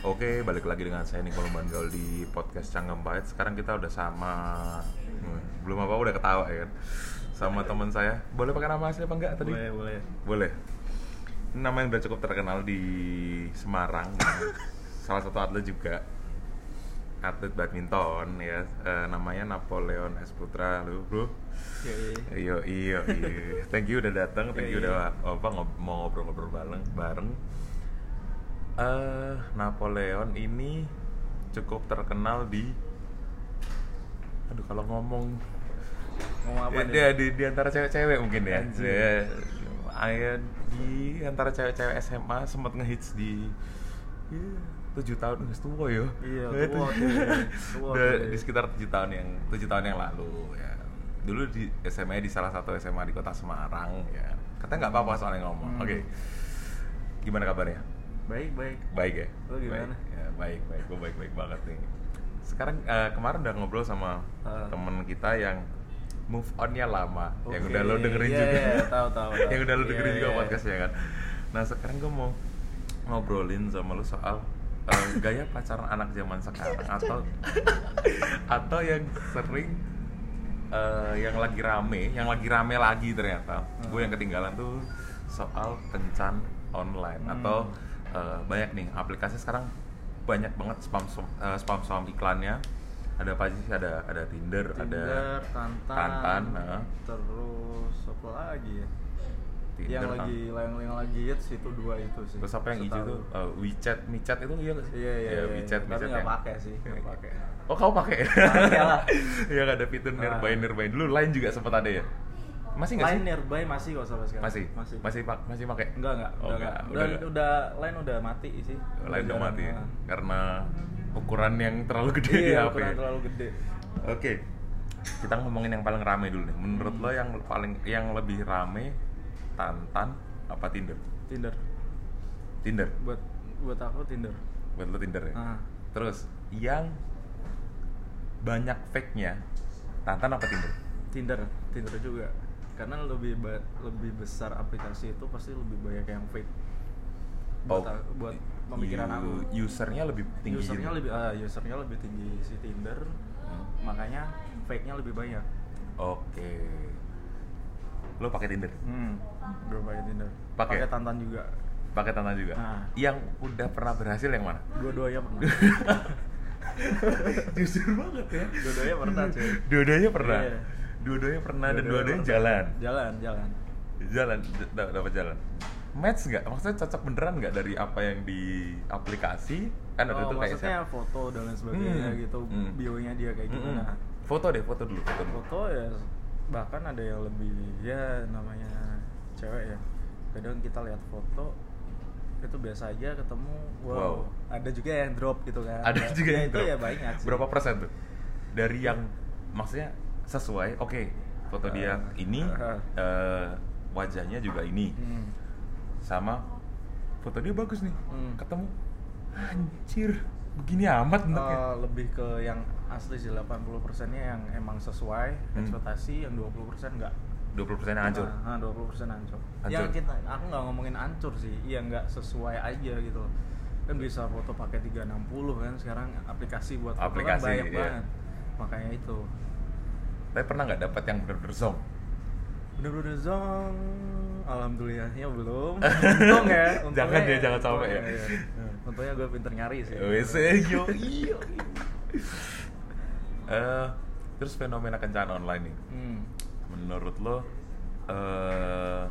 Oke, balik lagi dengan saya Niko Gaul di podcast Canggam Pahit. Sekarang kita udah sama hmm, belum apa udah ketawa ya kan. Sama teman saya. Boleh pakai nama asli apa enggak tadi? Boleh, boleh. Boleh. Nama yang udah cukup terkenal di Semarang. Salah satu atlet juga. Atlet badminton ya. Eh, namanya Napoleon S Putra, lu, Bro. Iya, Iyo iyo iyo. Thank you udah datang, thank you Iya, udah apa ngob- mau ngobrol-ngobrol bareng bareng. Eh Napoleon ini cukup terkenal di Aduh kalau ngomong Ngomong apa ya, dia di, di antara cewek-cewek mungkin ya. Dia, Aya di antara cewek-cewek SMA sempat ngehits di ya, tujuh tahun. Nggak tua ya Iya, tua tujuh- tuh ya. Tua Udah tuh ya. di sekitar tujuh tahun yang tujuh tahun yang lalu ya. Dulu di SMA di salah satu SMA di kota Semarang ya. Katanya nggak apa-apa soalnya ngomong. Hmm. oke. Gimana kabarnya Baik, baik. baik ya Lo gimana? baik. ya baik baik gue baik baik banget nih sekarang eh, kemarin udah ngobrol sama Ah. temen kita yang move onnya lama yang Oke, udah lo dengerin iya, juga iya, tahu, tahu, tahu. yang udah lo Iya, dengerin juga iya. podcastnya kan nah sekarang gue mau ngobrolin sama lo soal eh, gaya pacaran anak zaman sekarang atau atau yang sering eh, yang lagi rame yang lagi rame lagi ternyata Hmm. gue yang ketinggalan tuh soal kencan online Hmm. atau eh, banyak nih aplikasi sekarang banyak banget spam eh, spam spam iklannya ada apa sih ada ada Tinder, ada Tinder, Tantan, Tantan, heeh. terus apa lagi ya? Tinder, yang lagi yang, yang lagi hits itu dua itu sih. terus apa yang hijau tuh Eh, WeChat WeChat itu iya gak sih Iya, iya, iya, WeChat Tapi WeChat nggak yang- pakai sih, nggak pakai. oh kamu pakai Pakai lah. ya ada fitur nearby Ah. nearby dulu lain juga sempat ada ya masih nggak sih Line nearby masih kok sampai sekarang. masih Masih. masih pak masih pakai Enggak, enggak. oh, udah, enggak enggak. udah, Udah, udah, line udah mati sih. lain udah mati ya? Karena ukuran yang terlalu gede di Iya, HP ukuran terlalu gede. Oke, kita ngomongin yang paling rame dulu nih. Menurut Hmm. lo yang paling yang lebih rame Tantan apa Tinder? Tinder. Tinder. Buat buat aku Tinder. Buat lo Tinder ya. Ah. Terus yang banyak fake-nya Tantan apa Tinder? Tinder, Tinder juga. Karena lebih lebih besar aplikasi itu pasti lebih banyak yang fake. Buat, Oh, buat pemikiran aku. Usernya lebih tinggi. usernya gitu. lebih ah, usernya lebih tinggi si Tinder. Hmm. Makanya fake-nya lebih banyak. Oke. Lo pakai Tinder? Hmm. Gue pakai Tinder. Pakai? Tantan juga. Pakai Tantan juga? Ah. Yang udah pernah berhasil yang mana? Dua-duanya pernah. Jujur banget ya. Dua-duanya pernah, cuy. Dua-duanya pernah. Iya. Dua-duanya pernah dan Dua-duanya jalan. Jalan, jalan. Jalan, dapat jalan. Match nggak? Maksudnya cocok beneran nggak dari apa yang di aplikasi? Kan ada oh, tuh kayak maksudnya foto dan lain sebagainya Hmm. gitu, Hmm. bio-nya dia kayak Mm-mm. gimana. Foto deh, foto dulu, foto dulu. Foto ya bahkan ada yang lebih ya namanya cewek ya. Kadang kita lihat foto itu biasa aja ketemu wow, Wow. ada juga yang drop gitu kan Ada Ya, juga ya yang itu drop. ya banyak sih. Berapa persen tuh? Dari yang maksudnya sesuai, oke, foto dia Uh, ini, uh. eh, wajahnya juga ini, Hmm. sama foto dia bagus nih, Hmm. ketemu, anjir, begini amat bentuknya. Eh, lebih ke yang asli sih 80 persennya yang emang sesuai Hmm. ekspektasi yang 20 persen enggak 20 persennya hancur. Nah, 20 persen hancur. Hancur. Yang kita, aku nggak ngomongin hancur sih, iya nggak sesuai aja gitu. Kan bisa foto pakai 360 kan sekarang aplikasi buat foto Aplikasi, kan banyak iya. banget. Makanya itu. Tapi pernah nggak dapat yang bener-bener zong? Bener-bener zong, alhamdulillahnya belum. Untung ya. untungnya- Jangan ya, jangan sampai ya. untungnya, iya. Untungnya gue pinter nyari sih. Wes eh, yo iyo. Eh, terus fenomena kencan online nih. Hmm. Menurut lo eh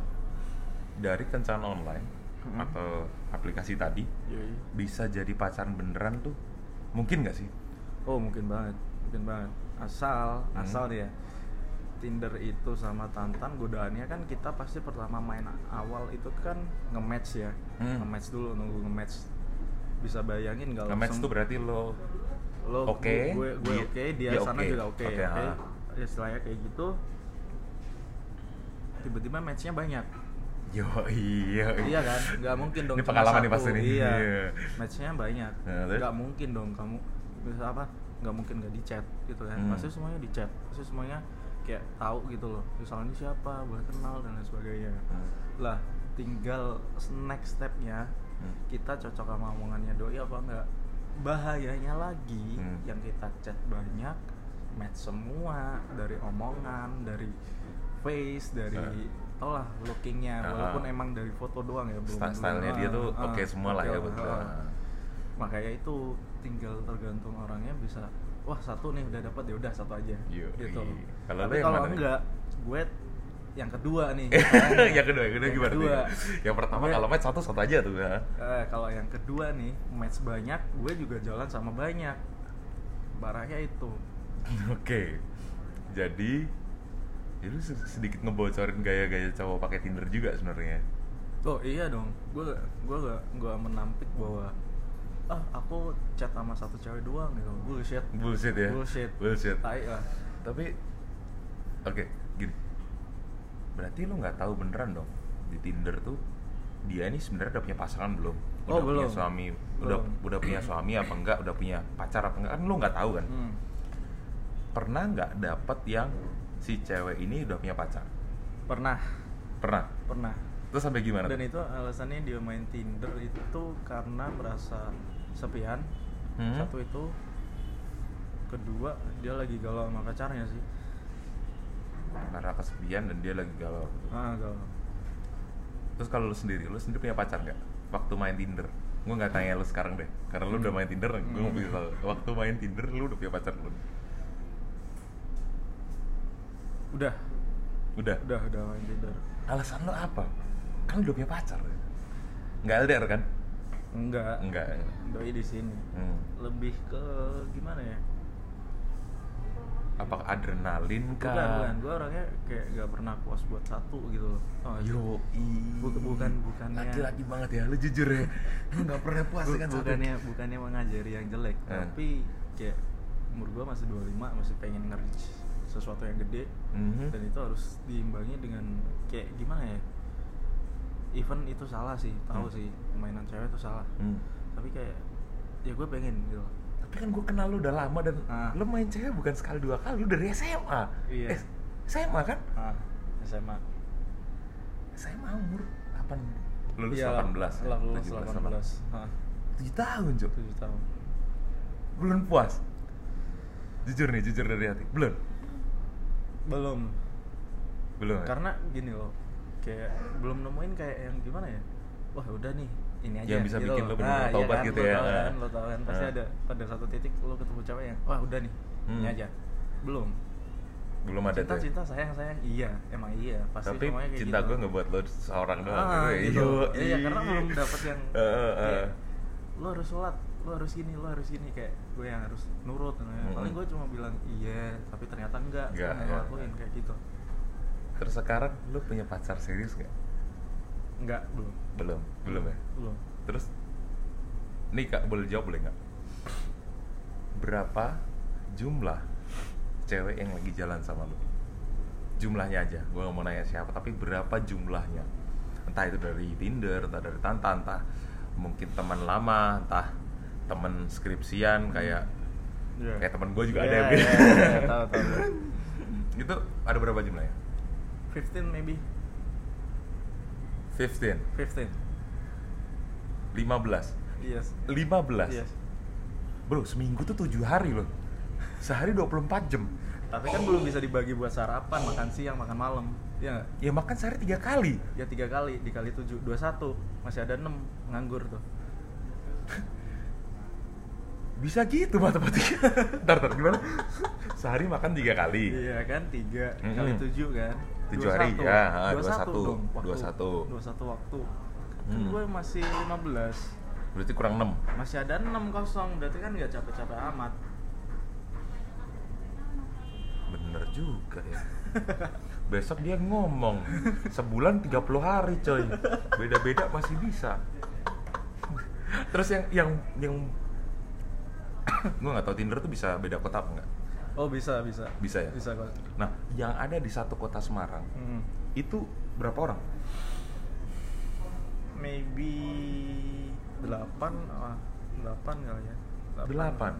dari kencan online Hmm. atau aplikasi tadi Yoi. bisa jadi pacaran beneran tuh mungkin nggak sih? Oh mungkin banget, mungkin banget. Asal, Hmm. asal nih ya. Tinder itu sama Tantan godaannya kan kita pasti pertama main awal itu kan nge-match ya. Hmm. Nge-match dulu nunggu nge-match. Bisa bayangin kalau Nge-match tuh berarti lo lo oke, gue gue dia- oke, dia, dia sana oke. juga oke. Oke, Oke. ah. Istilahnya kayak gitu. Tiba-tiba matchnya banyak. yo iya iya kan nggak mungkin dong Ini pengalaman nih pasti nih. iya Iya. matchnya banyak Nah, nggak mungkin dong kamu bisa apa nggak mungkin nggak di chat gitu kan Hmm. pasti semuanya di chat pasti semuanya kayak tahu gitu loh misalnya ini siapa boleh kenal dan lain sebagainya Hmm. lah tinggal next stepnya Hmm. kita cocok sama omongannya doi apa enggak bahayanya lagi Hmm. yang kita chat banyak match semua dari omongan dari face dari Eh. tau lah lookingnya Ah. walaupun emang dari foto doang ya belum stylenya dia tuh Ah, oke ah, semua lah ya ah. gua. makanya itu tinggal tergantung orangnya bisa wah satu nih udah dapat ya udah satu aja Yoi. gitu Kalau tapi kalau enggak gue yang kedua nih yang kedua, yang kedua Yang gimana kedua. Yang pertama Gue- kalau match satu satu aja tuh ya. Eh, kalau yang kedua nih match banyak gue juga jalan sama banyak barangnya itu Oke. Jadi ya lu sedikit ngebocorin gaya-gaya cowok pakai Tinder juga sebenarnya. oh iya dong gue gue gak gue menampik bahwa ah aku chat sama satu cewek doang gitu bullshit Bullshit ya. bullshit Bullshit. tai lah Tapi oke, gini. Berarti lu nggak tahu beneran dong di Tinder tuh dia ini sebenarnya udah punya pasangan belum? Oh, Udah punya belum. suami, udah Belum. udah punya suami apa enggak? Udah punya pacar apa enggak? Kan lu nggak tahu kan? hmm. Pernah nggak dapet yang si cewek ini udah punya pacar? pernah Pernah. pernah Terus sampai gimana? dan itu alasannya dia main Tinder itu karena merasa sepian Hmm? satu itu kedua dia lagi galau sama pacarnya sih Karena kesepian dan dia lagi galau. ah galau Terus kalau lu sendiri, lu sendiri punya pacar nggak? Waktu main Tinder? Gue nggak tanya lu sekarang deh, karena lu udah main Tinder, gue mau Hmm. bisa. Waktu main Tinder, lu udah punya pacar belum? udah Udah. udah udah main Tinder Alasan lu apa? Kan lu udah punya pacar. Nggak LDR kan? Enggak Enggak. doi di sini Hmm. lebih ke gimana ya Apakah adrenalin kah? bukan bukan gue orangnya kayak gak pernah puas buat satu gitu loh oh, Yo, Bukan- bukan- bukannya- laki-laki banget ya, lu jujur ya. Lu nggak pernah puas Bu- dengan satu. bukannya bukannya mengajari yang jelek Eh. tapi kayak umur gue masih 25 masih pengen nge-reach sesuatu yang gede Mhm. dan itu harus diimbangi dengan kayak gimana ya even itu salah sih tahu Hmm. sih mainan cewek itu salah Hmm. tapi kayak ya gue pengen gitu Tapi kan gue kenal lu udah lama dan Ah. lu main cewek bukan sekali dua kali, lu dari SMA. Iya. Eh, SMA kan? ah SMA SMA umur 8 lulus Iya, 18 lah, lulus 17, 18 ah, 7 tahun cok 7 tahun belum puas jujur nih jujur dari hati belum belum belum ya? karena gini loh kayak belum nemuin kayak yang gimana ya wah udah nih ini aja Yang bisa gitu bikin lo bener-bener iya tobat kan, gitu lo ya. tahu kan, Ah. lo tau kan pasti Ah. ada pada satu titik lo ketemu cewek yang wah udah nih ini Hmm. aja belum belum ada cinta tuh ya? cinta sayang sayang iya emang iya pasti tapi kayak cinta gitu. gue ngebuat lo seorang doang ah, gitu Yo, iya ih. karena belum dapet yang Eh, eh, kayak, lo harus sholat lo harus gini lo harus gini kayak gue yang harus nurut Mm-mm. paling gue cuma bilang iya tapi ternyata enggak Enggak, gue ya. lakuin kayak gitu terus sekarang lu punya pacar serius gak? enggak belum. Belum belum ya? Belum. Terus nih kak boleh jawab boleh nggak? Berapa jumlah cewek yang lagi jalan sama lu? Jumlahnya aja gue nggak mau nanya siapa tapi berapa jumlahnya? Entah itu dari Tinder entah dari Tanta entah mungkin teman lama entah teman skripsian kayak Iya. kayak teman gue juga Iya, ada yang iya, gitu. iya, tahu tahu. Itu ada berapa jumlahnya 15 maybe. 15 15 15 yes. 15 yes. Bro seminggu tuh 7 hari loh. Sehari 24 jam. Tapi kan belum bisa dibagi buat sarapan makan siang makan malam. Ya nggak? Ya makan sehari tiga kali. Ya tiga kali. Dikali tujuh dua satu. Masih ada enam nganggur tuh. Bisa gitu matematika. Ntar ntar gimana? Sehari makan tiga kali. Iya kan tiga. Mm-mm. kali tujuh kan Tujuh hari, ya, dua satu dong waktu. Dua satu. dua satu waktu. Kan Hmm. gue masih 15 berarti kurang 6 masih ada enam kosong berarti kan nggak capek-capek amat. Bener juga ya. Besok dia ngomong sebulan 30 hari coy. Beda-beda masih bisa. Terus yang yang yang gue nggak tahu Tinder tuh bisa beda kota apa nggak oh bisa bisa. Bisa ya? Bisa kok nah yang ada di satu kota Semarang Hmm. itu berapa orang? Maybe delapan ah, delapan kali ya. Delapan?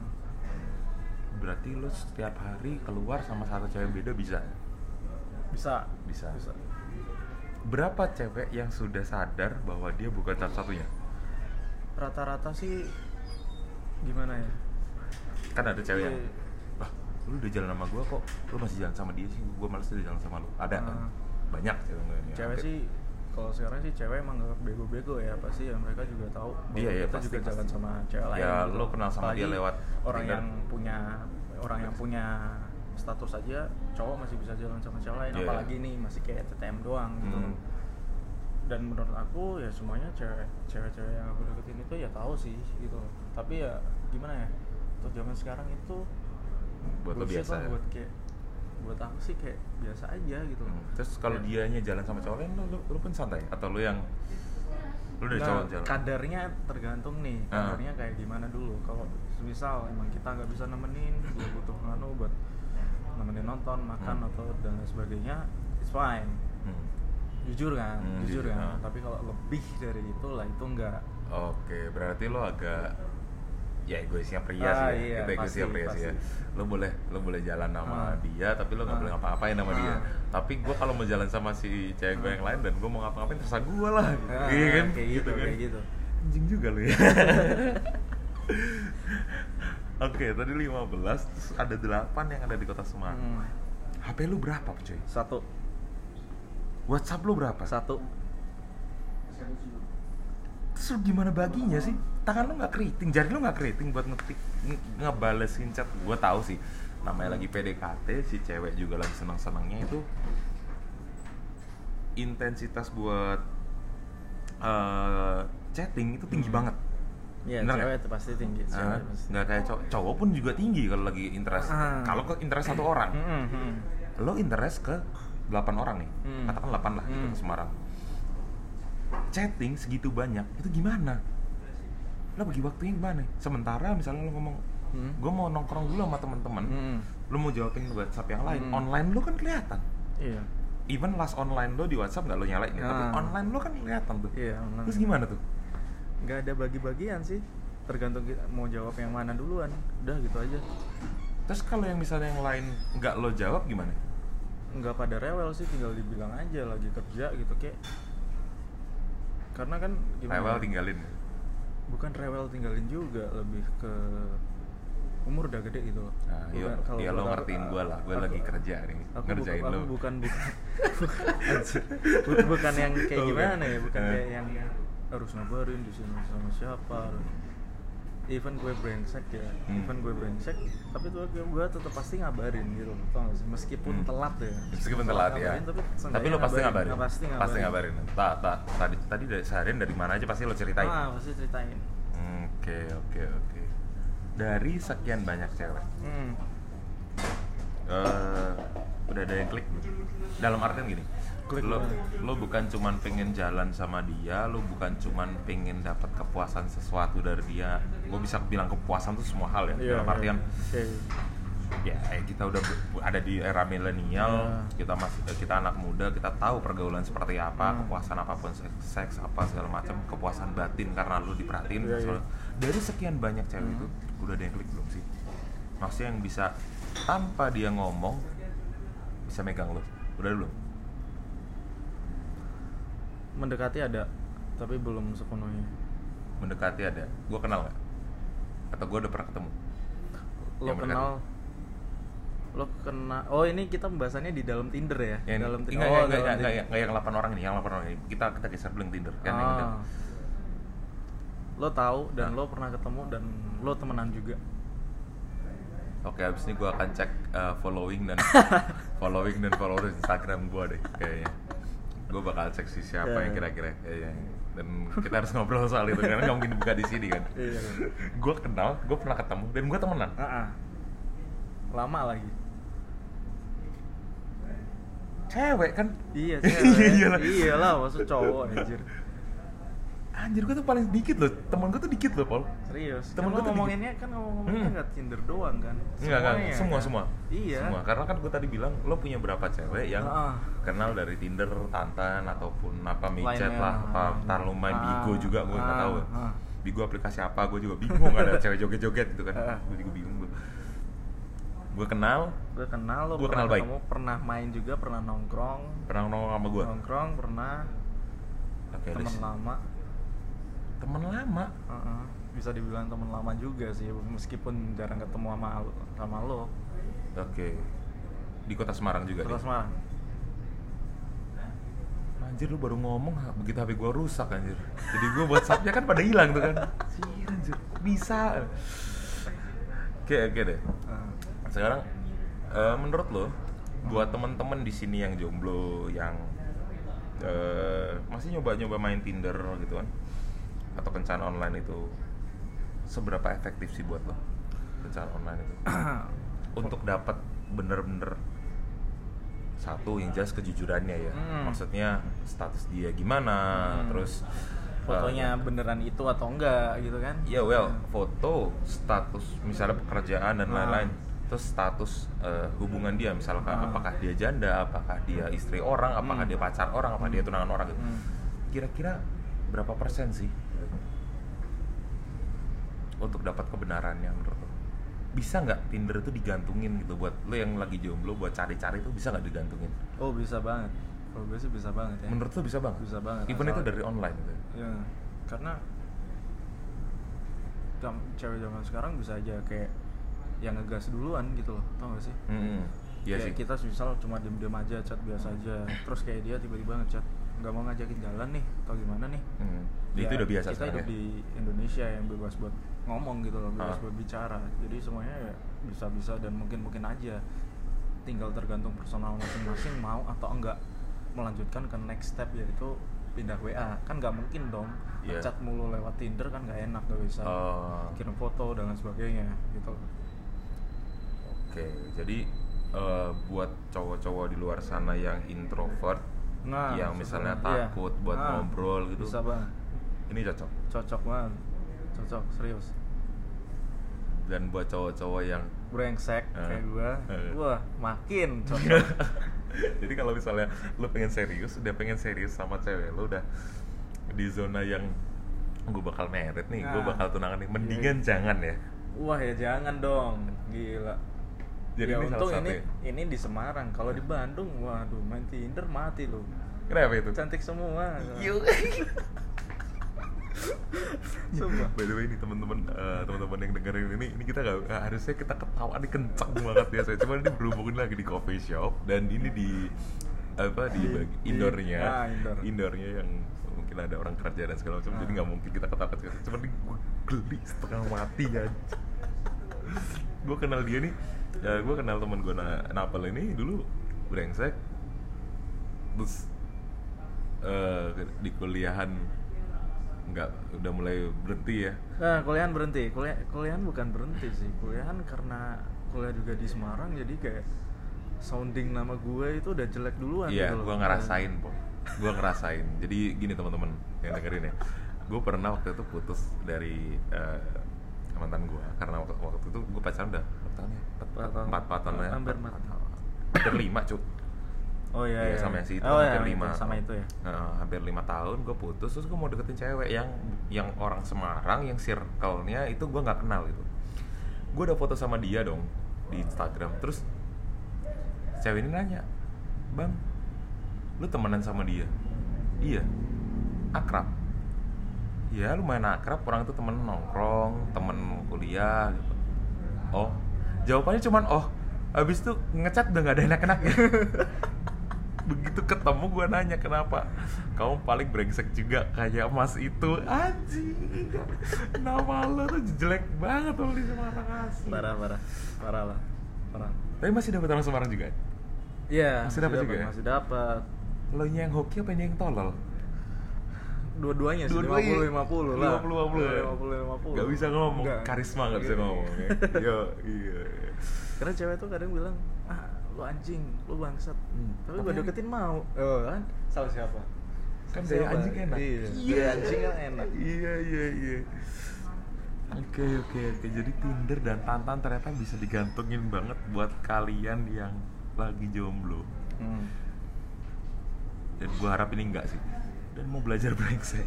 berarti lo setiap hari keluar sama satu cewek beda bisa? Bisa. Bisa. bisa. Berapa cewek yang sudah sadar bahwa dia bukan satu-satunya? Rata-rata sih gimana ya? Kan ada cewek yang Iya. Lu udah jalan sama gua kok lu masih jalan sama dia sih gua males udah jalan sama lu ada kan Ah. banyak cewek yang cewek hampir. sih kalau sekarang sih cewek emang gak bego-bego ya pasti ya mereka juga tahu Iya, iya, kita pasti, juga jalan pasti. sama cewek lain Ya, gitu. lo kenal sama dia lewat orang Tinder. yang punya orang yang punya status aja cowok masih bisa jalan sama cewek lain Iya, apalagi nih masih kayak TTM doang gitu Hmm. dan menurut aku ya semuanya cewek cewek-cewek yang aku deketin itu ya tahu sih gitu tapi ya gimana ya untuk zaman sekarang itu Buat lo biasa ya? buat kayak buat aku sih kayak biasa aja gitu Hmm. terus kalau Ya. dianya jalan sama cowok lain lu, lu, lu pun santai atau lu yang lu dari Nah, cowok jalan kadarnya tergantung nih Ah. kadarnya kayak gimana dulu kalau misal emang kita nggak bisa nemenin dia butuh nganu buat nemenin nonton makan Hmm. atau dan sebagainya it's fine Hmm. jujur kan Hmm, jujur, jujur, kan ah. tapi kalau lebih dari itu lah itu enggak Oke, berarti lo agak ya egoisnya pria Ah, sih ya. iya, itu egoisnya pasti, pria sih ya. pasti. Lo boleh lo boleh jalan sama Ah. dia, tapi lo nggak Ah. boleh ngapa-ngapain sama dia. Ah. Tapi gue kalau mau jalan sama si cewek gue Ah. yang lain dan gue mau ngapa-ngapain terserah gue lah. Ah, iya kan? kayak gitu, kan? kayak gitu. Anjing juga lo ya. Oke, tadi 15 terus ada 8 yang ada di kota Semarang. Hmm. HP lu berapa, cuy? satu WhatsApp lu berapa? satu Terus lu gimana baginya sih? Tangan lu nggak keriting, jari lu nggak keriting buat ngetik nge- ngebalesin chat. Gue tahu sih, namanya lagi PDKT, si cewek juga lagi senang-senangnya itu intensitas buat eh, chatting itu tinggi Hmm. banget. Iya, cewek itu pasti tinggi. Pasti. nggak kayak cowok, cowok pun juga tinggi kalau lagi interest. Ah. Kalau ke interest satu orang, Hmm, hmm. lo interest ke 8 orang nih, Hmm. katakan 8 lah gitu Hmm. ke Semarang. Chatting segitu banyak, itu gimana? Lo bagi waktunya gimana? Sementara misalnya lo ngomong, Hmm. gue mau nongkrong dulu sama teman-teman, Hmm. lo mau jawabin WhatsApp yang lain, Hmm. online lo kan kelihatan. Iya. Even last online lo di WhatsApp nggak lo nyalain ya, tapi Ah. online lo kan kelihatan tuh. Iya, online. Terus gimana tuh? nggak ada bagi-bagian sih tergantung kita mau jawab yang mana duluan udah gitu aja Terus kalau yang misalnya yang lain nggak lo jawab gimana? nggak pada rewel sih tinggal dibilang aja lagi kerja gitu kayak karena kan gimana Rewel ya? tinggalin. bukan rewel tinggalin juga lebih ke umur udah gede gitu loh Nah, iya, kalau iya lo ngertiin gue lah, gue lagi kerja nih, aku ngerjain bukan, lo. aku bukan bukan bukan, bukan yang kayak Oh, gimana ya bukan eh. kayak yang harus ngabarin di sini sama siapa even gue brengsek ya Hmm. even gue brengsek tapi tuh gue, tetap pasti ngabarin gitu tau gak sih meskipun Hmm. telat ya Meskipun telat ya. ngabarin, tapi, Tapi lo pasti ngabarin. Nggak pasti ngabarin Pasti ngabarin. Tak, tak. Tadi tadi dari seharian dari mana aja pasti lo ceritain. ah pasti ceritain Oke, oke, oke. Dari sekian banyak cewek, hmm. eh udah ada yang klik? Dalam artian gini, Klik lo gimana? lo bukan cuman pengen jalan sama dia, lo bukan cuman pengen dapat kepuasan sesuatu dari dia. Gue bisa bilang kepuasan tuh semua hal ya. Iya, Dalam iya. artian Oke. ya eh, kita udah ada di era milenial Ya. kita masih eh, kita anak muda kita tahu pergaulan seperti apa Hmm. kepuasan apa pun seks, seks apa segala macam kepuasan batin karena lu diperhatiin iya. soalnya. dari sekian banyak cewek Hmm. itu udah ada yang klik belum sih maksudnya yang bisa tanpa dia ngomong bisa megang lu udah belum mendekati ada tapi belum sepenuhnya. Mendekati ada. Gue kenal nggak? Atau gue udah pernah ketemu? Lo Yang mendekati. kenal? Lo kena oh ini kita pembahasannya di dalam Tinder ya? Yang dalam Tinder enggak, oh enggak, enggak, enggak, enggak yang 8 orang ini yang 8 orang ini. Kita kita geser yang Tinder kan yang ah. lo tahu dan Nah. lo pernah ketemu dan lo temenan juga. Oke, abis ini gue akan cek uh, following dan following dan followers Instagram gue deh kayaknya. Gue bakal cek sih siapa Ya. yang kira-kira kayaknya. Dan kita harus ngobrol soal itu karena nggak mungkin buka di sini kan. Iya. gue kenal, gue pernah ketemu dan gue temenan. Ah, ah. lama lagi Cewek kan? iya Iya cewek iya lah maksud cowok anjir Anjir gue tuh paling dikit loh. Temen gue tuh dikit loh, Paul. serius Temen kan lo tuh ngomonginnya kan ngomong-ngomonginnya Hmm. nggak Tinder doang kan Enggak, enggak, Semuanya, semua, kan? semua. iya Semua. Karena kan gue tadi bilang lo punya berapa cewek yang Ah. kenal dari Tinder, Tantan ataupun apa micet lah, apa ntar lo main Ah. Bigo juga gue nggak Ah, tahu. ah. Bigo aplikasi apa gue juga bingung ada cewek joget-joget gitu kan. Ah. Gue juga bingung gue. Gue kenal, gue kenal lo pernah kenal baik. ketemu pernah main juga pernah nongkrong pernah nongkrong sama gue. nongkrong pernah Oke, teman lama teman lama Heeh. bisa dibilang teman lama juga sih meskipun jarang ketemu sama sama lo oke di kota Semarang juga Kota nih? Semarang Anjir lu baru ngomong begitu HP gua rusak anjir. Jadi gua WhatsAppnya kan pada hilang tuh kan. Anjir, anjir. Bisa. Oke, oke deh. Heeh. Sekarang eh, menurut lo buat temen-temen di sini yang jomblo yang eh, masih nyoba-nyoba main Tinder gitu kan atau kencan online itu seberapa efektif sih buat lo kencan online itu untuk dapat bener-bener satu yang jelas kejujurannya ya Hmm. maksudnya status dia gimana Hmm. terus fotonya eh, beneran itu atau enggak gitu kan Ya well, foto, status misalnya pekerjaan dan lain-lain. Terus status eh, hubungan dia misalkan Ah. apakah dia janda, apakah dia istri orang, apakah Hmm. dia pacar orang, apakah dia tunangan orang gitu. Hmm. Kira-kira berapa persen sih untuk dapat kebenarannya menurut lo? Bisa nggak Tinder itu digantungin gitu buat lo yang lagi jomblo buat cari-cari itu bisa nggak digantungin? oh bisa banget kalau gue sih bisa banget ya Menurut lo bisa bang? Bisa banget, Even itu dari online gitu. ya karena jam- cewek zaman sekarang bisa aja kayak yang ngegas duluan gitu loh tau gak sih Hmm, Iya sih. kita misal cuma diem-diem aja chat biasa aja terus kayak dia tiba-tiba ngechat nggak mau ngajakin jalan nih atau gimana nih Hmm. Ya, itu udah biasa kita hidup ya. di Indonesia yang bebas buat ngomong gitu loh bebas Ah. buat bicara jadi semuanya ya bisa-bisa dan mungkin-mungkin aja tinggal tergantung personal masing-masing mau atau enggak melanjutkan ke next step yaitu pindah WA kan nggak mungkin dong Iya. chat mulu lewat Tinder kan nggak enak nggak bisa Oh. kirim foto dan lain sebagainya gitu Oke, jadi eh, buat cowok-cowok di luar sana yang introvert, Nah, yang misalnya iya. takut buat Nah, ngobrol gitu, bisa banget ini cocok. cocok banget cocok serius Dan buat cowok-cowok yang, brengsek Eh. kayak gua Eh. wah makin cocok jadi kalau misalnya lu pengen serius, udah pengen serius sama cewek, lu udah di zona yang gue bakal merit nih, gue Nah. bakal tunangan nih, mendingan jangan ya. Wah ya jangan dong, gila. Jadi ya ini salah untung satu ini ya? ini di Semarang. Kalau di Bandung, waduh main Tinder mati lu. Kenapa itu? Cantik semua. Yuk. Sumpah. By the way nih teman-teman eh, teman-teman yang dengerin ini ini kita nggak nggak- harusnya kita ketawa nih kenceng banget ya saya cuma ini berhubungan lagi di coffee shop dan ini di apa di, Di- indoornya ah, indoor. indoornya yang mungkin ada orang kerja dan segala macam jadi Ah. nggak mungkin kita ketawa ketawa cuma ini gue geli setengah mati ya gue kenal dia nih ya gue kenal teman gue na Napel ini dulu brengsek terus eh, di kuliahan nggak udah mulai berhenti ya Nah, kuliahan berhenti. Kuliah kuliahan bukan berhenti sih. Kuliahan karena kuliah juga di Semarang jadi kayak sounding nama gue itu udah jelek duluan Iya, gitu gue ngerasain, po. Gue ngerasain. Jadi gini teman-teman yang dengerin ya, gue pernah waktu itu putus dari eh, mantan gue karena waktu, waktu itu gue pacaran udah berapa tahun ya? Empat, Empat tahun. ya? Hampir Empat- hampir lima cuy. Oh iya, Iya, iya. sama yang si itu oh, hampir iya, lima. sama itu ya. Nah, hampir lima tahun gue putus terus gue mau deketin cewek yang yang orang Semarang yang circle-nya itu gue nggak kenal gitu. Gue udah foto sama dia dong di Instagram. Terus cewek ini nanya, bang, lu temenan sama dia? Iya, akrab. Ya lumayan akrab, orang itu temen nongkrong, temen kuliah gitu. Oh, jawabannya cuman oh. Habis itu ngechat udah gak ada enak-enaknya. Begitu ketemu gue nanya kenapa Kamu paling brengsek juga kayak mas itu Anjing Nama lo tuh jelek banget lo di Semarang asli Parah, parah. Parah lah. Parah. Tapi masih dapet orang Semarang juga? Iya, Masih dapat juga ya? Masih dapat. Lo yang hoki apa yang tolol? Dua-duanya sih, Dua-duanya. 50 50 lah. 50 50 50 50. Gak bisa ngomong, Nggak. karisma gak bisa Iya. ngomong ya. Yo, iya Karena cewek tuh kadang bilang, "Ah, lu anjing, lu bangsat." Hmm. Tapi gua deketin mau. Oh, kan? Salah siapa? Kan Siapa? anjing enak Iya, gaya anjing kan enak. Iya, iya, iya Oke, oke, oke Jadi Tinder dan Tantan ternyata bisa digantungin banget buat kalian yang lagi jomblo Hmm. Dan gua harap ini enggak sih Dan mau belajar brengsek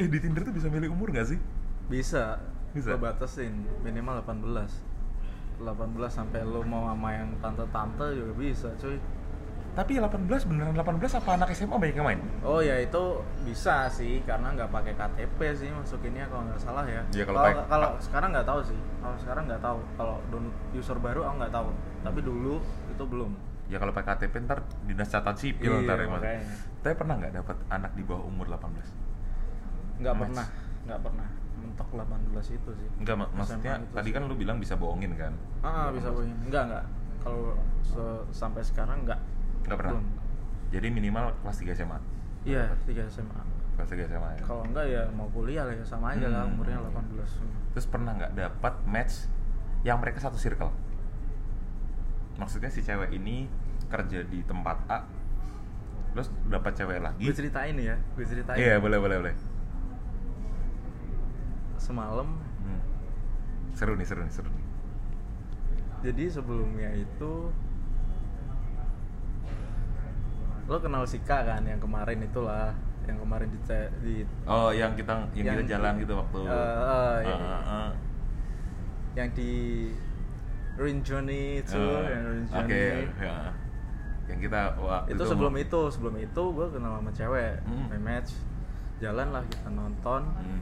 Eh di Tinder tuh bisa milih umur gak sih? Bisa. Bisa? Lo batasin minimal 18. 18 sampai lo mau sama yang tante-tante juga bisa, cuy. Tapi 18 beneran 18 apa anak SMA banyak yang main? Oh ya itu bisa sih karena nggak pakai KTP sih masukinnya kalau nggak salah ya. Iya, kalau kalau pakai- kalau sekarang nggak tahu sih. Kalau sekarang nggak tahu. Kalau user baru aku nggak tahu. Tapi dulu itu belum. Ya kalau pakai KTP ntar dinas catatan sipil Iya, ntar ya Mas. Tapi pernah nggak dapat anak di bawah umur 18? Nggak pernah. Nggak pernah. Mentok 18 itu sih. Enggak, mak- maksudnya tadi sih. kan lu bilang bisa bohongin kan? Ah, bisa bohongin. Enggak, enggak. Kalau se- sampai sekarang enggak. Nggak pernah. Belum. Jadi minimal kelas 3 SMA. Iya, 3 SMA. Kelas 3 SMA ya. Kalau enggak ya mau kuliah lah ya sama aja lah Hmm. umurnya 18. Terus pernah nggak dapat match yang mereka satu circle? Maksudnya si cewek ini kerja di tempat A, terus dapat cewek lagi. Gue ceritain ya, gue ceritain. Iya boleh boleh boleh. Semalam Hmm. Seru nih seru nih seru nih. jadi sebelumnya itu lo kenal Sika kan yang kemarin itulah yang kemarin di di Oh yang kita yang, Yang- kita jalan gitu waktu. Eh, Ah, yang- ah, ah. yang di Rinjoni itu Eh, yang Rinjoni Oke ya. Yang kita waktu itu sebelum itu sebelum itu gue kenal sama cewek Hmm. match jalan lah kita nonton Hmm.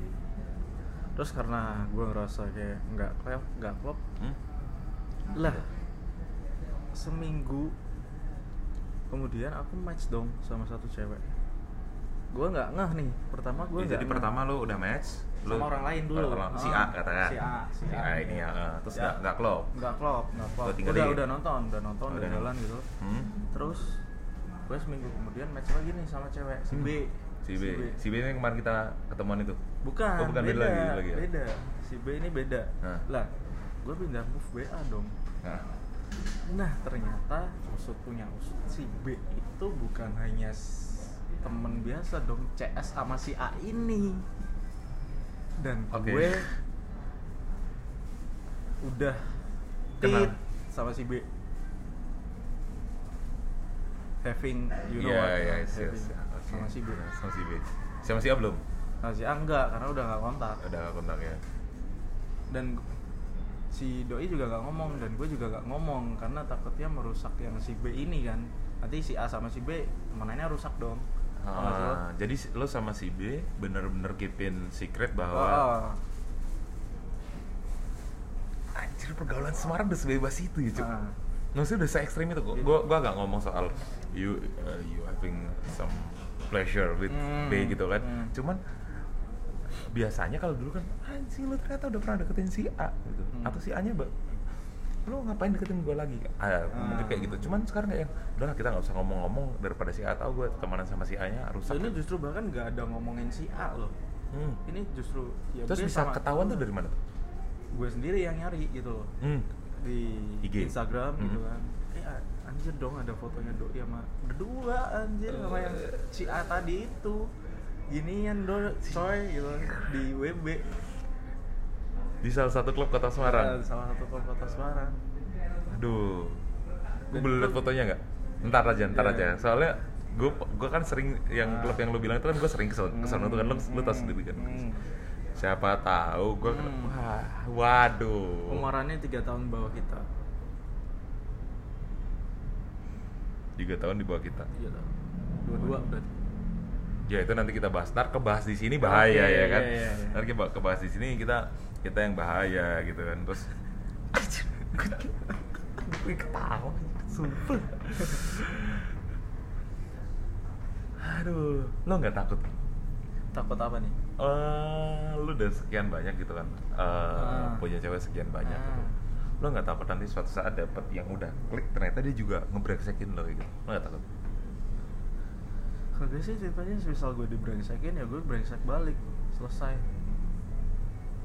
terus karena gue ngerasa kayak nggak klop nggak klop Hmm? lah seminggu kemudian aku match dong sama satu cewek gue nggak ngeh nih pertama gue Ya, jadi pertama lu udah match lu Sama orang lain dulu. orang- si A katakan si A, si si A. A ini ya eh. terus Si A. nggak nggak klop nggak klop nggak klop udah di- udah nonton udah nonton udah udah jalan gitu Hmm? terus gue seminggu kemudian match lagi nih sama cewek si Hmm. B si B si B ini kemarin kita ketemuan itu bukan, Oh, bukan, beda beda lagi- lagi ya? beda si B ini beda Nah. lah gue pindah move WA dong nah Nah ternyata usut punya usut si B itu bukan hanya temen biasa dong CS sama si A ini. Dan Oke. gue udah Kenal. sama si B. Having you know Iya, what? having yes, yes. Sama si B. Sama si B. Sama si A belum? Sama si A enggak karena udah nggak kontak. Udah nggak kontak ya. Dan si doi juga gak ngomong dan gue juga gak ngomong karena takutnya merusak yang si B ini kan. Nanti si A sama si B temenannya rusak dong Sih jadi lo sama si B bener-bener keepin secret bahwa Oh, anjir pergaulan Semarang udah sebebas itu ya cuk. Ah. maksudnya udah se ekstrim itu kok gua gua gak ngomong soal you uh, you having some pleasure with Hmm, B gitu kan. Hmm. cuman biasanya kalau dulu kan anjing lo ternyata udah pernah deketin si A gitu. Hmm. atau si A lo ngapain deketin gue lagi? Ah, mungkin kayak gitu. Cuman sekarang kayak udahlah kita nggak usah ngomong-ngomong daripada si A tahu gue temanan sama si A nya rusak. Ini justru bahkan gak ada ngomongin si A loh. Hmm. ini justru ya terus bisa sama- ketahuan tuh dari mana tuh? Gue sendiri yang nyari gitu loh. Hmm. di IG. Instagram gitu Hmm. kan. Eh anjir dong ada fotonya doi sama berdua anjir sama yang si A tadi itu. Ginian do coy gitu di WB di salah satu klub kota Semarang Ya, salah satu klub kota Semarang Aduh, gue boleh lihat fotonya nggak? Ntar aja, ntar Iya. aja. Soalnya gue gue kan sering yang Ah. klub yang lu bilang itu kan gue sering kesel ke sana tuh kan lu lu tau sendiri kan. Hmm. Siapa tahu gue Hmm. wah waduh. Umurannya tiga tahun bawah kita Tiga tahun di bawah kita. tiga tahun dua-dua berarti Ya itu nanti kita bahas. Ntar kebahas di sini bahaya Oke, ya kan. iya, iya, iya. Ntar kita kebahas di sini kita kita yang bahaya gitu kan. Terus gue ketawa, sumpah. Aduh, lo nggak takut? takut apa nih eh lu udah sekian banyak gitu kan eh Ah. punya cewek sekian banyak Ah. gitu lu nggak takut nanti suatu saat dapet yang udah klik ternyata dia juga ngebreksekin lo gitu lu nggak takut kalau gue sih ceritanya misal gue dibrengsekin ya gue brengsek balik selesai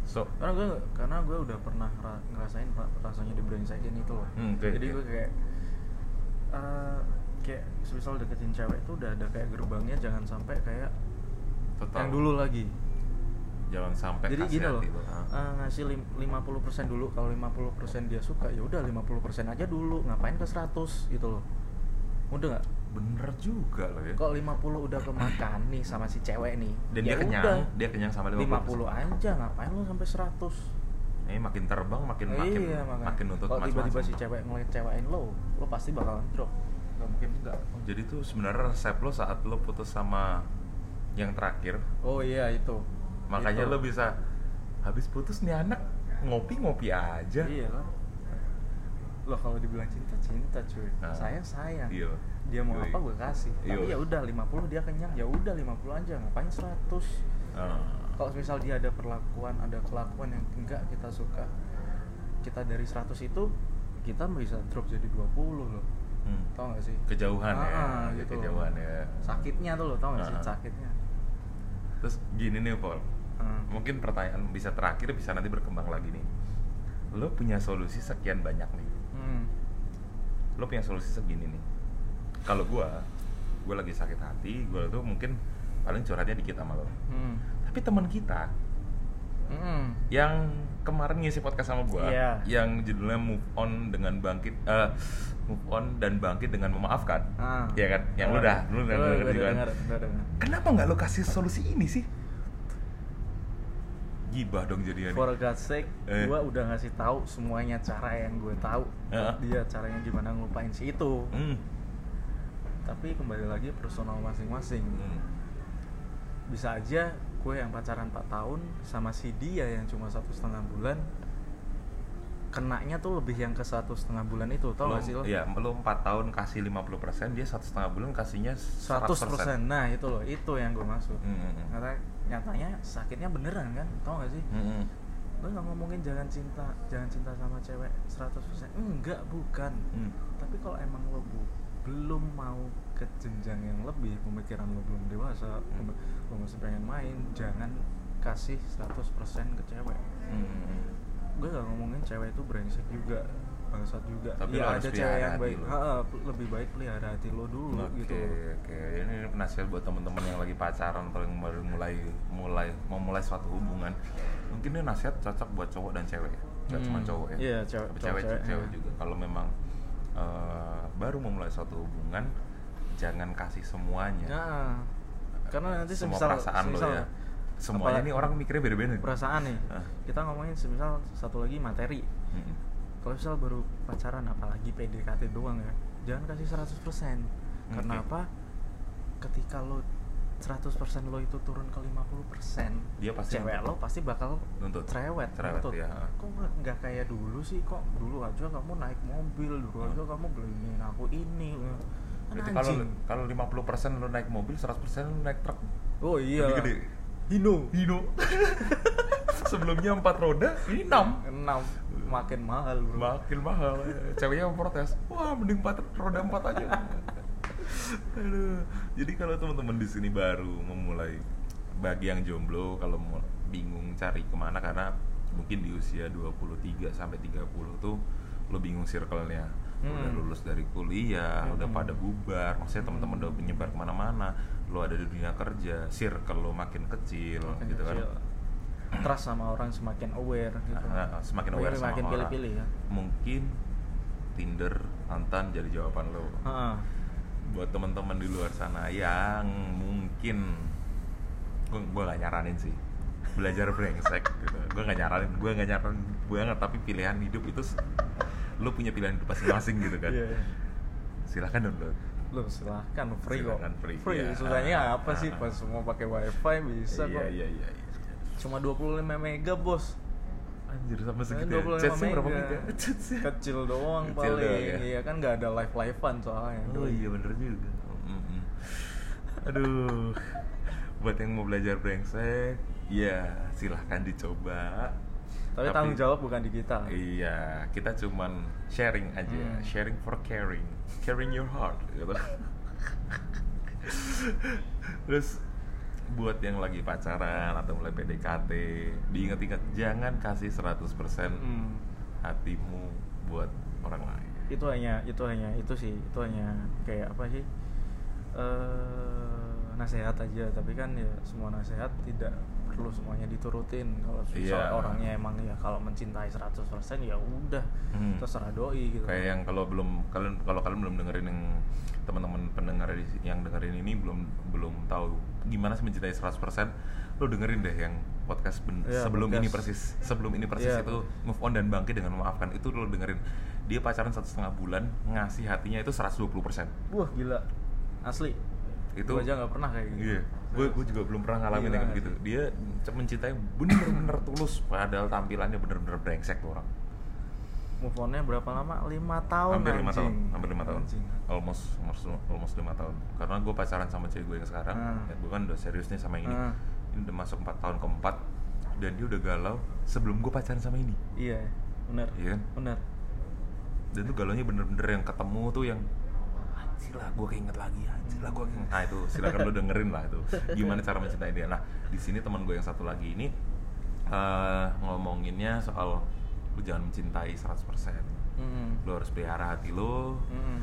so karena gue karena gue udah pernah ra- ngerasain ra- rasanya dibrengsekin itu loh. Hmm, oke, jadi oke. gue kayak eh, kayak misal deketin cewek itu udah ada kayak gerbangnya jangan sampai kayak total. yang dulu lagi. Jangan sampai jadi gini loh eh, ngasih lim- 50% dulu kalau 50% dia suka ya udah 50% aja dulu ngapain ke 100 gitu loh. Udah nggak bener juga lo ya kok 50 udah kemakan nih sama si cewek nih dan ya dia kenyang udah. dia kenyang sama 50, 50 aja ngapain lo sampai 100 ini makin terbang makin makin iya, makanya. makin nuntut kalau tiba-tiba si cewek ngeliat cewekin lo lo pasti bakalan drop nggak mungkin enggak Oh, jadi tuh sebenarnya resep lo saat lo putus sama yang terakhir, oh iya itu makanya Itu. lo bisa habis putus nih anak ngopi-ngopi aja. iya kan lo kalau dibilang cinta cinta cuy Nah. sayang sayang Iya. Dia mau Yoi. apa gue kasih tapi ya udah 50 dia kenyang ya udah 50 aja ngapain 100 Ah. kalau misal dia ada perlakuan ada kelakuan yang enggak kita suka kita dari 100 itu kita bisa drop jadi 20 loh Hmm. tau gak sih Kejauhan ya, Ah, ada gitu loh. kejauhan ya. sakitnya tuh lo tau gak sih Ah. sakitnya Terus gini nih, Paul. Ah. Mungkin pertanyaan bisa terakhir bisa nanti berkembang lagi nih. Lo punya solusi sekian banyak nih. Hmm. Lo punya solusi segini nih. Kalau gua, gua lagi sakit hati, gua tuh mungkin paling curhatnya dikit sama lo. Hmm. Tapi teman kita Hmm. yang kemarin ngisi podcast sama gua, Iya. yang judulnya Move On dengan bangkit, eh, Move On dan bangkit dengan memaafkan, Ah. Iya kan? Yang lu udah, lu udah denger juga kan? gua denger. Kenapa nggak lo kasih solusi ini sih? Gibah dong jadinya. For God's sake, Eh. gue udah ngasih tahu semuanya cara yang gue tahu buat dia caranya gimana ngelupain si itu. Hmm. Tapi kembali lagi personal masing-masing. Hmm. Bisa aja gue yang pacaran 4 tahun sama si dia yang cuma satu setengah bulan kenanya tuh lebih yang ke satu setengah bulan itu tau gak sih lo? Iya, lo 4 tahun kasih 50%, dia satu setengah bulan kasihnya 100%. 100% Nah itu loh, itu yang gue maksud Hmm, hmm, hmm. Karena nyatanya sakitnya beneran kan, tau gak sih? Hmm, hmm. Lo gak ngomongin jangan cinta, jangan cinta sama cewek 100% Enggak, bukan Hmm. Tapi kalau emang lo bu- belum mau ke jenjang yang lebih Pemikiran lo belum dewasa, Hmm. lo masih pengen main Jangan kasih 100% ke cewek Hmm, gue gak ngomongin cewek itu brengsek juga bangsat juga Tapi ya ada cewek yang baik. Ha, lebih baik pelihara hati lo dulu Oke, gitu oke. Ini nasihat buat teman-teman yang lagi pacaran atau yang baru mulai mulai memulai suatu hubungan. Mungkin ini nasihat cocok buat cowok dan cewek. Gak Hmm. cuma cowok ya. Iya, cewek- cowok, cewek, cewek, cewek ya. juga. Kalau memang eh, baru memulai suatu hubungan, jangan kasih semuanya. nah karena nanti semua semisal, perasaan lo semisal ya. Semuanya nih orang mikirnya beda-beda. perasaan nih kita ngomongin semisal satu lagi materi Mm-mm. kalau misal baru pacaran apalagi PDKT doang ya jangan kasih 100% karena Oke. apa ketika lo 100% lo itu turun ke 50% Dia pasti cewek lo pasti bakal Nuntut. cerewet, Cerewet, nuntut. ya. kok nggak- kayak dulu sih kok dulu aja kamu naik mobil dulu aja kamu beliin aku ini kan Berarti kalau kalau 50% lo naik mobil, 100% lo naik truk. oh iya Lebih gede. Hino Hino. Sebelumnya empat roda, ini enam. enam makin mahal bro Makin mahal. Ceweknya memprotes. Wah, mending empat roda empat aja. Aduh. Jadi kalau teman-teman di sini baru memulai bagi yang jomblo kalau mau bingung cari ke mana karena mungkin di usia 23 sampai 30 tuh lo bingung circle-nya udah Hmm. lulus dari kuliah udah Hmm. pada bubar maksudnya teman-teman udah menyebar ke mana-mana lo ada di dunia kerja circle lo makin kecil Makin gitu kecil. kan trust sama orang semakin aware gitu Ah, ah, semakin aware sama makin orang. pilih-pilih ya mungkin Tinder mantan jadi jawaban lo Ha-ha. Buat teman-teman di luar sana yang mungkin gue gue gak nyaranin sih. Belajar brengsek gitu. gue gak nyaranin gue gak nyaranin banget tapi pilihan hidup itu lo punya pilihan hidup masing-masing gitu kan. Iya, iya. silahkan download Lo silahkan free kok. Silahkan free, iya. susahnya apa sih pas semua pakai wifi bisa iya kok. iya iya iya. Cuma 25 mega bos anjir sama Eh, segitu ya 25 Chatnya berapa mega. kecil doang Kecil paling doang ya? iya kan nggak ada live livean soalnya Oh iya bener juga. Aduh, buat yang mau belajar brengsek, ya silahkan dicoba. tapi, tanggung jawab bukan di kita Iya, kita cuman sharing aja, Hmm. sharing for caring, caring your heart, gitu. Terus buat yang lagi pacaran atau mulai PDKT, diingat-ingat jangan kasih 100% Hmm. hatimu buat orang lain. itu hanya itu hanya itu sih itu hanya kayak apa sih eh nasihat aja tapi kan ya semua nasihat tidak perlu semuanya diturutin? Kalau soal orangnya emang ya kalau mencintai 100% ya udah Hmm. terserah doi gitu kayak yang kalau belum kalian kalau kalian belum dengerin yang teman-teman pendengar yang dengerin ini belum belum tahu gimana sih mencintai 100% lo dengerin deh yang podcast ben- Iya, sebelum ini podcast. persis sebelum ini persis Iya. itu move on dan bangkit dengan memaafkan itu lo dengerin. Dia pacaran satu setengah bulan ngasih hatinya itu 120% wah gila. Asli itu Gua aja nggak pernah kayak gitu Iya, gue gue juga belum pernah ngalamin Gila yang nggak gitu. Dia mencintai bener-bener tulus, padahal tampilannya bener-bener brengsek tuh orang. move onnya berapa lama lima tahun hampir lima tahun, hampir lima tahun, Anjing. almost almost almost lima tahun. Karena gue pacaran sama cewek gue yang sekarang, Ah. ya gue kan udah serius nih sama yang ini. Ah. Ini udah masuk empat tahun keempat, dan dia udah galau sebelum gue pacaran sama ini. iya benar Iya kan? benar Dan tuh galaunya bener-bener yang ketemu tuh yang lah gue keinget lagi anjir. Lah gue keinget. Nah itu silakan lu dengerin lah itu. Gimana cara mencintai dia? Nah di sini teman gue yang satu lagi ini eh, ngomonginnya soal lu jangan mencintai 100% Mm-mm. lu harus pelihara hati lu. Mm-mm.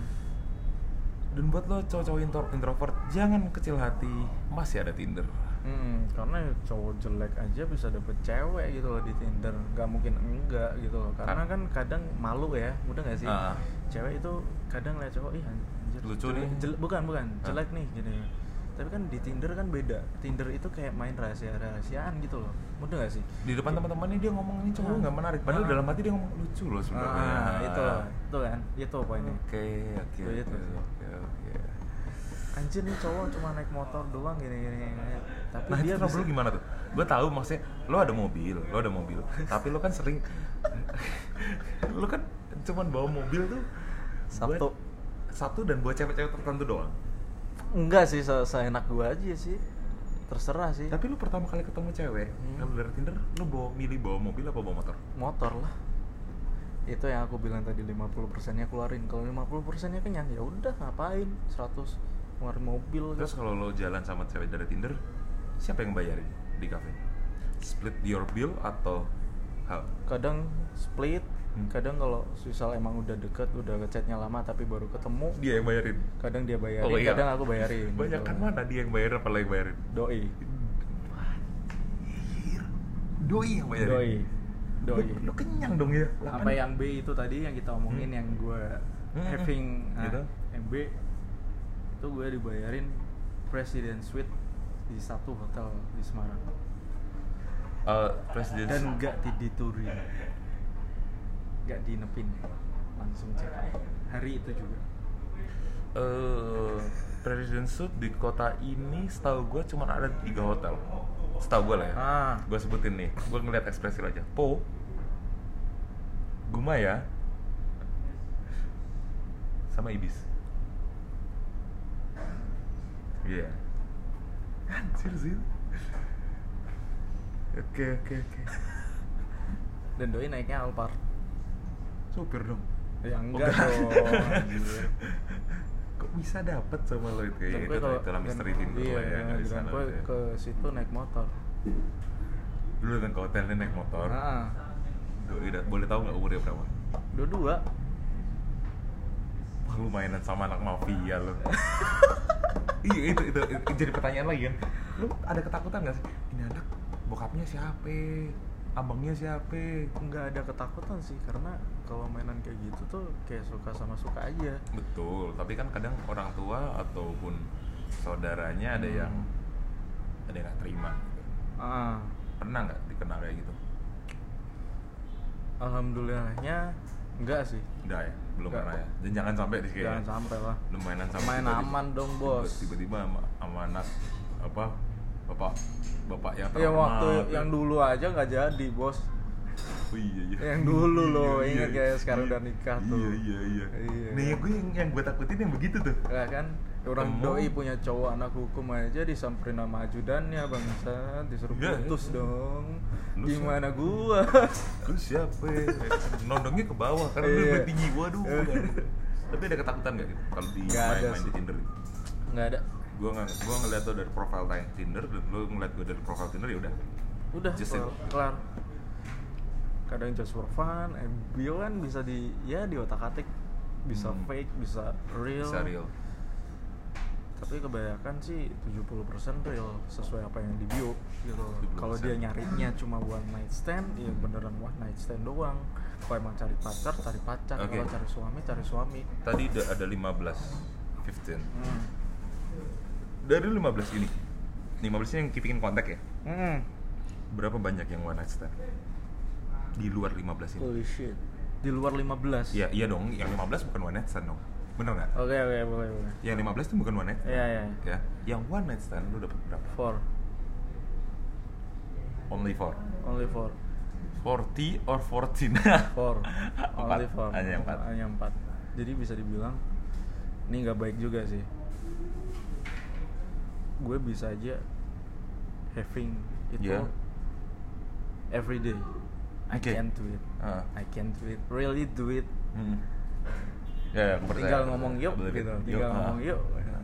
dan buat lo cowok-cowok intro- introvert jangan kecil hati. Masih ada Tinder. Mm, karena cowok jelek aja bisa dapet cewek gitu loh di Tinder. Nggak mungkin enggak gitu loh. Karena kan kadang malu ya udah nggak sih? Ah. cewek itu kadang lihat cowok ih anjir. Lucu jelek- nih." jel- bukan bukan. Ah. jelek nih gini. Tapi kan di Tinder kan beda. Tinder itu kayak main rahasia rahasiaan gitu loh. Udah nggak sih? Di depan teman-temannya dia ngomong ini cowok Ah. nggak menarik. Padahal Ah. dalam hati dia ngomong lucu loh sebenarnya. Ah, itu. Itu kan? Itu poinnya. Oke oke oke oke anjir nih cowok cuma naik motor doang gini gini, gini. tapi Nah dia itu bisa gimana tuh? Gue tahu maksudnya lo ada mobil, lo ada mobil, tapi lo kan sering, lo kan cuman bawa mobil tuh buat- Satu. dan buat cewek-cewek tertentu doang. enggak sih se seenak gua aja sih terserah sih Tapi lo pertama kali ketemu cewek, Hmm. kalau dari Tinder, lo bawa milih bawa mobil apa bawa motor? motor lah itu yang aku bilang tadi 50% nya keluarin kalau 50% nya kenyang ya udah ngapain 100 ngeluarin mobil Terus gitu. kalau lo jalan sama cewek dari Tinder, siapa yang bayarin di cafe? Split your bill atau hal? kadang split Hmm. kadang kalau misal emang udah deket udah ngechatnya lama tapi baru ketemu Dia yang bayarin. kadang dia bayarin Oh, iya. kadang aku bayarin Banyak gitu. kan mana dia yang bayarin apa yang bayarin? doi Doi yang bayarin. doi doi Lo, lo kenyang dong ya. apa yang B itu tadi yang kita omongin Hmm. yang gue Hmm, having ah, gitu. yang B itu gue dibayarin President Suite di satu hotel di Semarang Uh, presiden dan nggak diturin nggak dinepin langsung cek. Hari itu juga. Eh President Suite di kota ini setahu gue cuma ada tiga hotel. Setahu gue lah ya. Ah. Gue sebutin nih. Gue ngeliat ekspresi aja. Po Gumaya sama Ibis. Iya. Anjir sih. Oke oke oke. Dan doi naiknya Alphard supir dong ya enggak enggak. dong anjir. kok bisa dapet sama lo itu ya itu kalau- itulah misteri Tinder iya, ya nggak bisa dan gue nggak bisa. ke situ naik motor Lu datang ke hotelnya naik motor. ah Doi, da- boleh tahu nggak umurnya berapa? dua-dua Wah, lu mainan sama anak mafia lu. iya itu, itu itu jadi pertanyaan lagi kan. Lu ada ketakutan nggak sih? Ini anak bokapnya siapa? Abangnya siapa? nggak ada ketakutan sih karena kalau mainan kayak gitu tuh kayak suka sama suka aja Betul, tapi kan kadang orang tua ataupun saudaranya ada Hmm. yang ada yang nggak terima. ah Pernah nggak dikenal kayak gitu? alhamdulillahnya enggak sih Enggak ya, belum Nggak. pernah ya. Dan jangan sampai di kayak jangan sampai lah lu mainan sama Main aman dong, Bos. tiba-tiba sama, sama anak apa bapak bapak yang yang terkenal waktu gitu. yang dulu aja nggak jadi bos oh, iya, iya. yang dulu Iya, loh, iya, ingat iya. kayak sekarang udah nikah tuh. iya iya iya Iya. yang gue yang, yang gue takutin yang begitu tuh ya kan orang Ketemu. doi punya cowok anak hukum aja disamperin sama ajudannya bangsa disuruh Iya. putus dong Lu gimana gua lu siapa nondongnya ke bawah karena lu Iya. lebih tinggi gua dulu kan. tapi ada ketakutan gak gitu kalau di Nggak ada main, main sih. di Tinder nggak ada gue nggak gue ngeliat lo dari profile Tinder dan lo ngeliat gue dari profile Tinder ya udah. Udah Just kelar, kadang just for fun eh, bio kan bisa di ya di otak atik. Bisa Hmm. fake bisa real. Bisa real. Tapi kebanyakan sih 70% real sesuai apa yang di bio gitu. 70%. kalau dia nyarinya cuma one night stand ya beneran one night stand doang. Kalau emang cari pacar cari pacar. Oke. kalau cari suami cari suami. Tadi ada 15 15 hmm. Dari 15 ini 15 ini yang keeping in kontak ya Hmm. berapa banyak yang one night stand di luar 15 ini holy shit di luar 15 Iya, iya dong. Yang 15 bukan one night stand dong. Bener nggak? oke oke boleh boleh Yang 15 itu bukan one night stand. iya iya Ya. Yang one night stand lu dapat berapa? four Only four. only four 40 or 14? four Empat. only four Hanya empat. hanya empat jadi bisa dibilang ini nggak baik juga sih gue bisa aja having itu Yeah. every day I Oke. can't do it Ah. I can't do it really do it Hmm. Ya, ya, percaya. tinggal ngomong yuk gitu yuk. tinggal Ah. ngomong yuk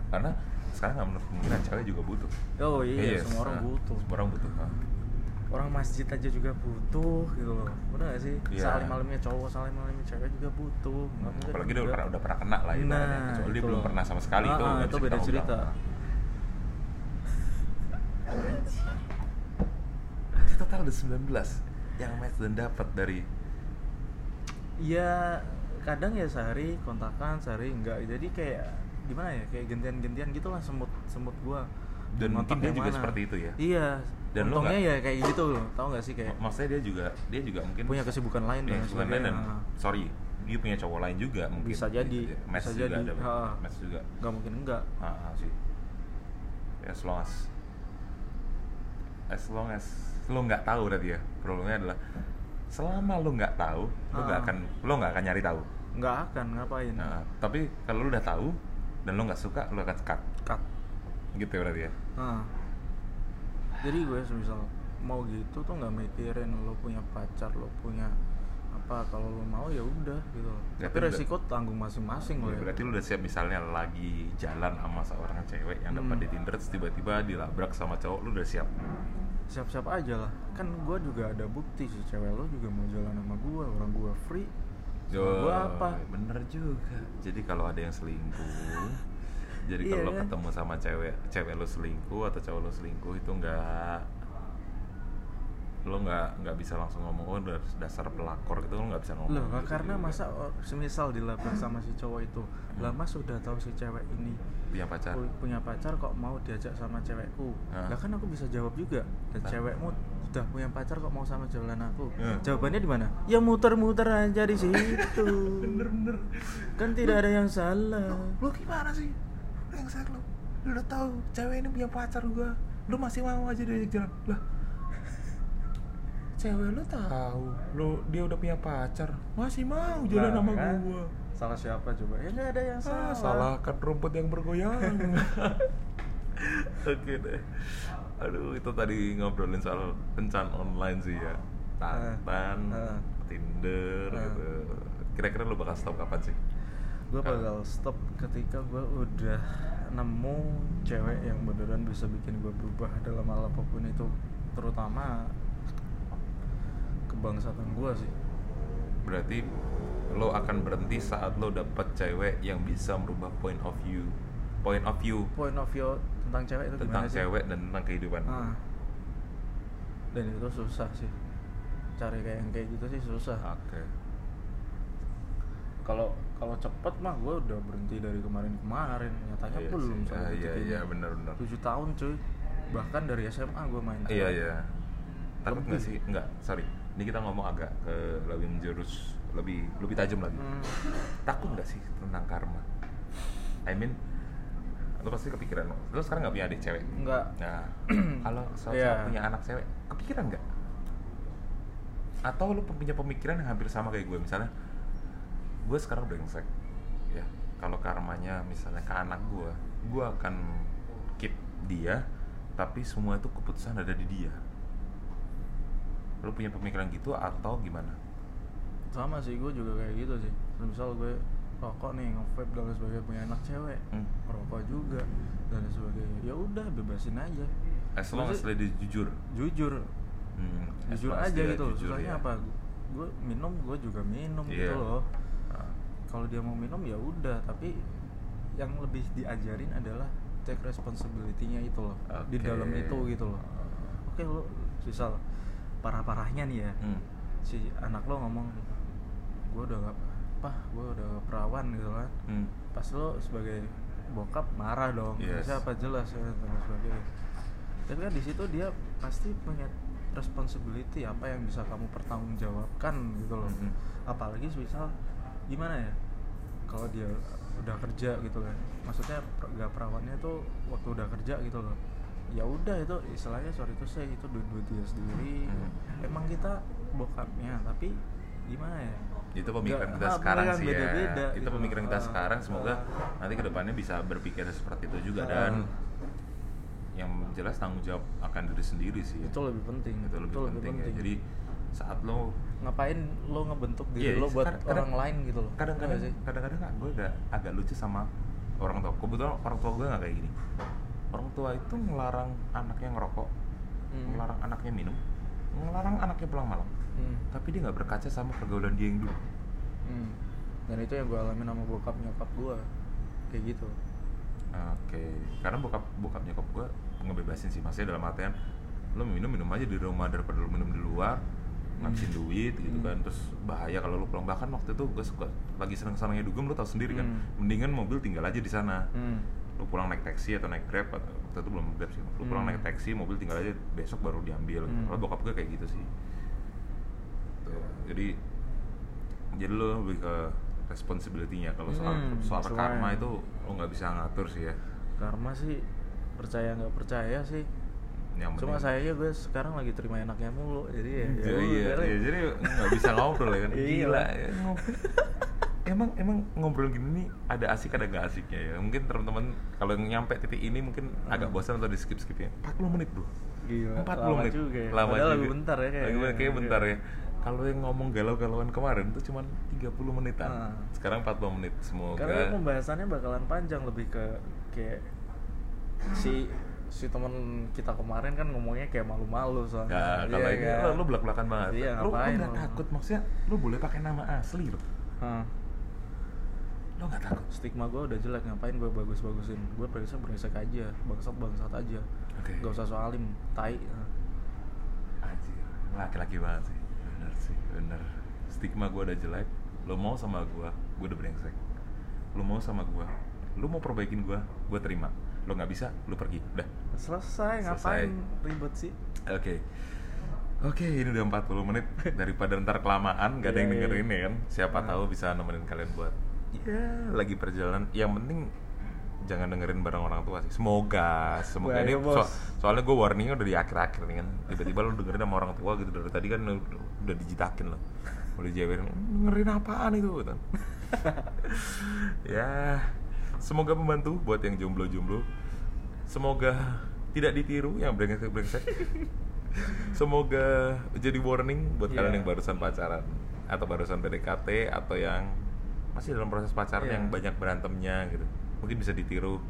Karena sekarang nggak menurut kemungkinan cewek juga butuh. oh iya Yes, semua orang ah. butuh Semua orang butuh. ah. orang masjid aja juga butuh gitu loh bener gak sih Iya. salim malamnya cowok salim malamnya cewek juga butuh mungkin Apalagi udah pernah, udah pernah kena lah. Nah, Kecuali dia itu belum pernah sama sekali itu, Ah, nggak itu bisa beda cerita. ulang. Berarti total ada 19 yang match dan dapat dari Iya kadang ya sehari kontakan sehari enggak jadi kayak gimana ya kayak gantian-gantian gitulah semut semut gua Dan mungkin dia juga mana. seperti itu ya? iya Dan untungnya nggak- ya kayak gitu loh tau gak sih kayak maksudnya dia juga dia juga mungkin punya kesibukan lain punya dan kesibukan lain dan sebagainya. sorry dia punya cowok lain juga mungkin Bisa jadi, Gitu ya. match bisa juga jadi. ada Ha. match juga nggak mungkin enggak ah, ah, sih Ya, as long as as long as lo nggak tahu berarti ya problemnya adalah selama lo nggak tahu lo nggak Ah. akan lo nggak akan nyari tahu. Nggak akan ngapain? Nah, tapi kalau lo udah tahu dan lo nggak suka lo akan cut. Cut. Gitu ya berarti ya. Nah, jadi gue semisal mau gitu tuh nggak mikirin lo punya pacar lo punya apa kalau lo mau ya udah gitu. Ya, tapi resiko tanggung masing-masing lo Ya, ya. berarti lu udah siap misalnya lagi jalan sama seorang cewek yang dapat Hmm. di Tinder tiba-tiba dilabrak sama cowok lu udah siap? Siap-siap aja lah. Kan gue juga ada bukti sih cewek lo juga mau jalan sama gue orang gue free. Sama gue apa? bener juga. Jadi kalau ada yang selingkuh jadi Iya kalau lo kan? ketemu sama cewek cewek lo selingkuh atau cowok lo selingkuh itu enggak lo nggak nggak bisa langsung ngomong oh udah dasar pelakor gitu lo nggak bisa ngomong loh gitu karena juga. masa oh, semisal dilabrak sama si cowok itu lah mas udah tahu si cewek ini punya pacar? pu- punya pacar kok mau diajak sama cewekku? Ah. lah kan aku bisa jawab juga dan Nah. cewekmu sudah punya pacar kok mau sama jalan aku? Ya. jawabannya di mana? Ya muter-muter aja di situ. Bener-bener kan tidak ada yang salah. Lo gimana sih? Yang saya lo lu udah tahu cewek ini punya pacar gua? Lu masih mau aja diajak jalan. Lah cewek lu tahu lu dia udah punya pacar. Masih mau jalan Nah, sama kan? gua. Salah siapa coba? Ya nggak ada yang ah, salah. salahkan rumput yang bergoyang. Oke deh. Aduh itu tadi ngobrolin soal kencan online sih ya. Tantan, Ah. Tinder Ah. gitu. Kira-kira lu bakal stop kapan sih? Gue bakal stop ketika gue udah nemu cewek yang beneran bisa bikin gue berubah dalam hal apa pun itu. Terutama kebangsaan gue sih. Berarti lo akan berhenti saat lo dapet cewek yang bisa merubah point of view. Point of view. Point of view tentang cewek itu tentang gimana sih? cewek dan tentang kehidupan. Ah. dan itu susah sih. Cari kayak yang kayak gitu sih susah. Oke. Kalau kalau cepet mah gue udah berhenti dari kemarin-kemarin nyatanya Iya belum sih. Ah, iya, iya, benar-benar. tujuh tahun cuy. Bahkan dari SMA gue main iya iya. Takut nggak sih? Nggak sorry ini kita ngomong agak ke lebih menjurus lebih lebih tajam lagi. Hmm. takut nggak sih tentang karma? I mean lo pasti kepikiran lo sekarang nggak punya adik cewek? Nggak. nah kalau suatu Iya. saat punya anak cewek kepikiran nggak? Atau lo punya pemikiran yang hampir sama kayak gue? Misalnya gue sekarang brengsek ya. Kalau karmanya misalnya ke anak gue gue akan keep dia tapi semua itu keputusan ada di dia lo punya pemikiran gitu atau gimana? Sama sih gue juga kayak gitu sih. Misal gue rokok nih nge-vape dan sebagainya punya anak cewek Hmm. rokok juga dan sebagainya. Ya udah bebasin aja. As long as dia jujur. jujur. Hmm, jujur aja gitu loh. susahnya ya. apa? Gue minum gue juga minum Iya. gitu loh. Ah, kalau dia mau minum ya udah. Tapi yang lebih diajarin adalah take responsibility-nya itu loh. Di Oke. dalam itu gitu loh. Oke lo misal parah parahnya nih ya hmm. si anak lo ngomong gue udah gak apa gue udah perawan gitu kan Hmm. pas lo sebagai bokap marah dong Yes. siapa jelas ya dan sebagainya tapi kan di situ dia pasti punya responsibility apa yang bisa kamu pertanggungjawabkan gitu loh Mhm. apalagi misal gimana ya kalau dia udah kerja gitu kan maksudnya gak perawannya tuh waktu udah kerja gitu loh ya udah itu istilahnya sorry itu saya itu duit duit dia sendiri. Mhm. emang kita bokapnya tapi gimana ya? Itu pemikiran kita ah, sekarang sih ya. itu gitu. pemikiran kita Ah, sekarang. Semoga ah. nanti ke depannya bisa berpikir seperti itu juga. Ah. dan yang jelas tanggung jawab akan diri sendiri sih itu lebih penting. Itu lebih penting, ya. jadi saat lo ngapain lo ngebentuk diri Iya, lo buat kadang- kadang- orang lain gitu loh? kadang-kadang Iya sih? kadang-kadang gue agak agak lucu sama orang tua. Kebetulan orang tua gue nggak kayak gini orang tua itu ngelarang anaknya ngerokok Hmm. ngelarang anaknya minum ngelarang anaknya pulang malam Hmm. tapi dia nggak berkaca sama pergaulan dia yang dulu Hmm. dan itu yang gue alamin sama bokap nyokap gue kayak gitu oke karena bokap bokap nyokap gue ngebebasin sih maksudnya dalam artian lo minum minum aja di rumah daripada lo minum di luar ngabisin Hmm. duit gitu Hmm. kan terus bahaya kalau lo pulang bahkan waktu itu gue suka lagi seneng senengnya dugem lo tau sendiri kan Hmm. mendingan mobil tinggal aja di sana hmm. Lu pulang naik taksi atau naik grab atau waktu itu belum grab sih. Lu pulang Hmm. naik taksi mobil tinggal aja besok baru diambil Hmm. kalau bokap gue kayak gitu sih. Tuh. jadi jadi lo lebih ke responsibility-nya kalau soal Hmm, soal karma itu lo nggak bisa ngatur sih ya. Karma sih percaya nggak percaya sih. Yang cuma penting- sayangnya gue sekarang lagi terima enaknya mulu jadi ya, ya udah iya, iya, jadi nggak bisa ngobrol ya kan. Iya. gila ya, emang emang ngobrol gini nih ada asik ada nggak asiknya ya mungkin teman-teman kalau nyampe titik ini mungkin agak Hmm. bosan atau di skip skip ya 40 menit bro Gila, 40 lama menit juga ya. lama Padahal juga lagu bentar ya kayaknya. Lagu bentar, kayaknya bentar ya kalau yang ngomong galau-galauan kemarin tuh cuma 30 menitan Ah. sekarang 40 menit semoga karena pembahasannya bakalan panjang lebih ke kayak si si temen kita kemarin kan ngomongnya kayak malu-malu soalnya kalau Iya ini kan? lo, lo belak-belakan banget Iya, nggak lo? takut maksudnya lo boleh pakai nama asli lo Hah. Lo nggak takut stigma gue udah jelek ngapain gue bagus-bagusin gue brengsek brengsek aja bangsat bangsat aja Oke. gak usah soalim tai. Anjir, laki-laki banget sih bener sih bener stigma gue udah jelek lo mau sama gue gue udah brengsek lo mau sama gue lo mau perbaikin gue gue terima lo nggak bisa lo pergi udah selesai ngapain ribet sih Oke. Oke, ini udah 40 menit daripada ntar kelamaan gak ada yang Iya, iya. dengerin ya kan. Siapa Nah. tahu bisa nemenin kalian buat ya lagi perjalanan. Yang penting jangan dengerin bareng orang tua sih. Semoga, semoga Bahaya, ini so- soalnya gue warningnya udah di akhir-akhir nih kan. Tiba-tiba lu dengerin sama orang tua gitu dari tadi kan udah, dijitakin loh. Udah dijabarin, dengerin apaan itu gitu. ya, semoga membantu buat yang jomblo-jomblo. Semoga tidak ditiru yang brengsek-brengsek. Semoga jadi warning buat Iya. kalian yang barusan pacaran atau barusan PDKT atau yang masih dalam proses pacaran Iya. yang banyak berantemnya gitu. Mungkin bisa ditiru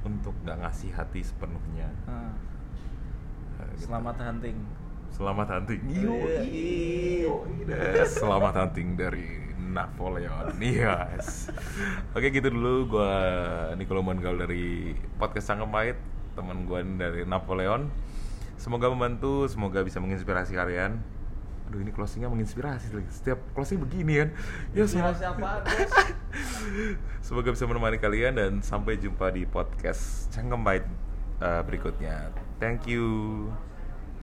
untuk nggak ngasih hati sepenuhnya. Hah. Nah, gitu. selamat hunting Selamat hunting. Iya. Yes, Selamat hunting dari Napoleon. Yes. Oke gitu dulu gua Nicolo Mangal dari podcast Sangkem Pahit, teman gua ini dari Napoleon. Semoga membantu, semoga bisa menginspirasi kalian. Aduh ini closingnya menginspirasi. Setiap closing begini kan. Ya Inspirasi Bos? semoga bisa menemani kalian dan sampai jumpa di podcast Cangkem Pahit uh, berikutnya. Thank you.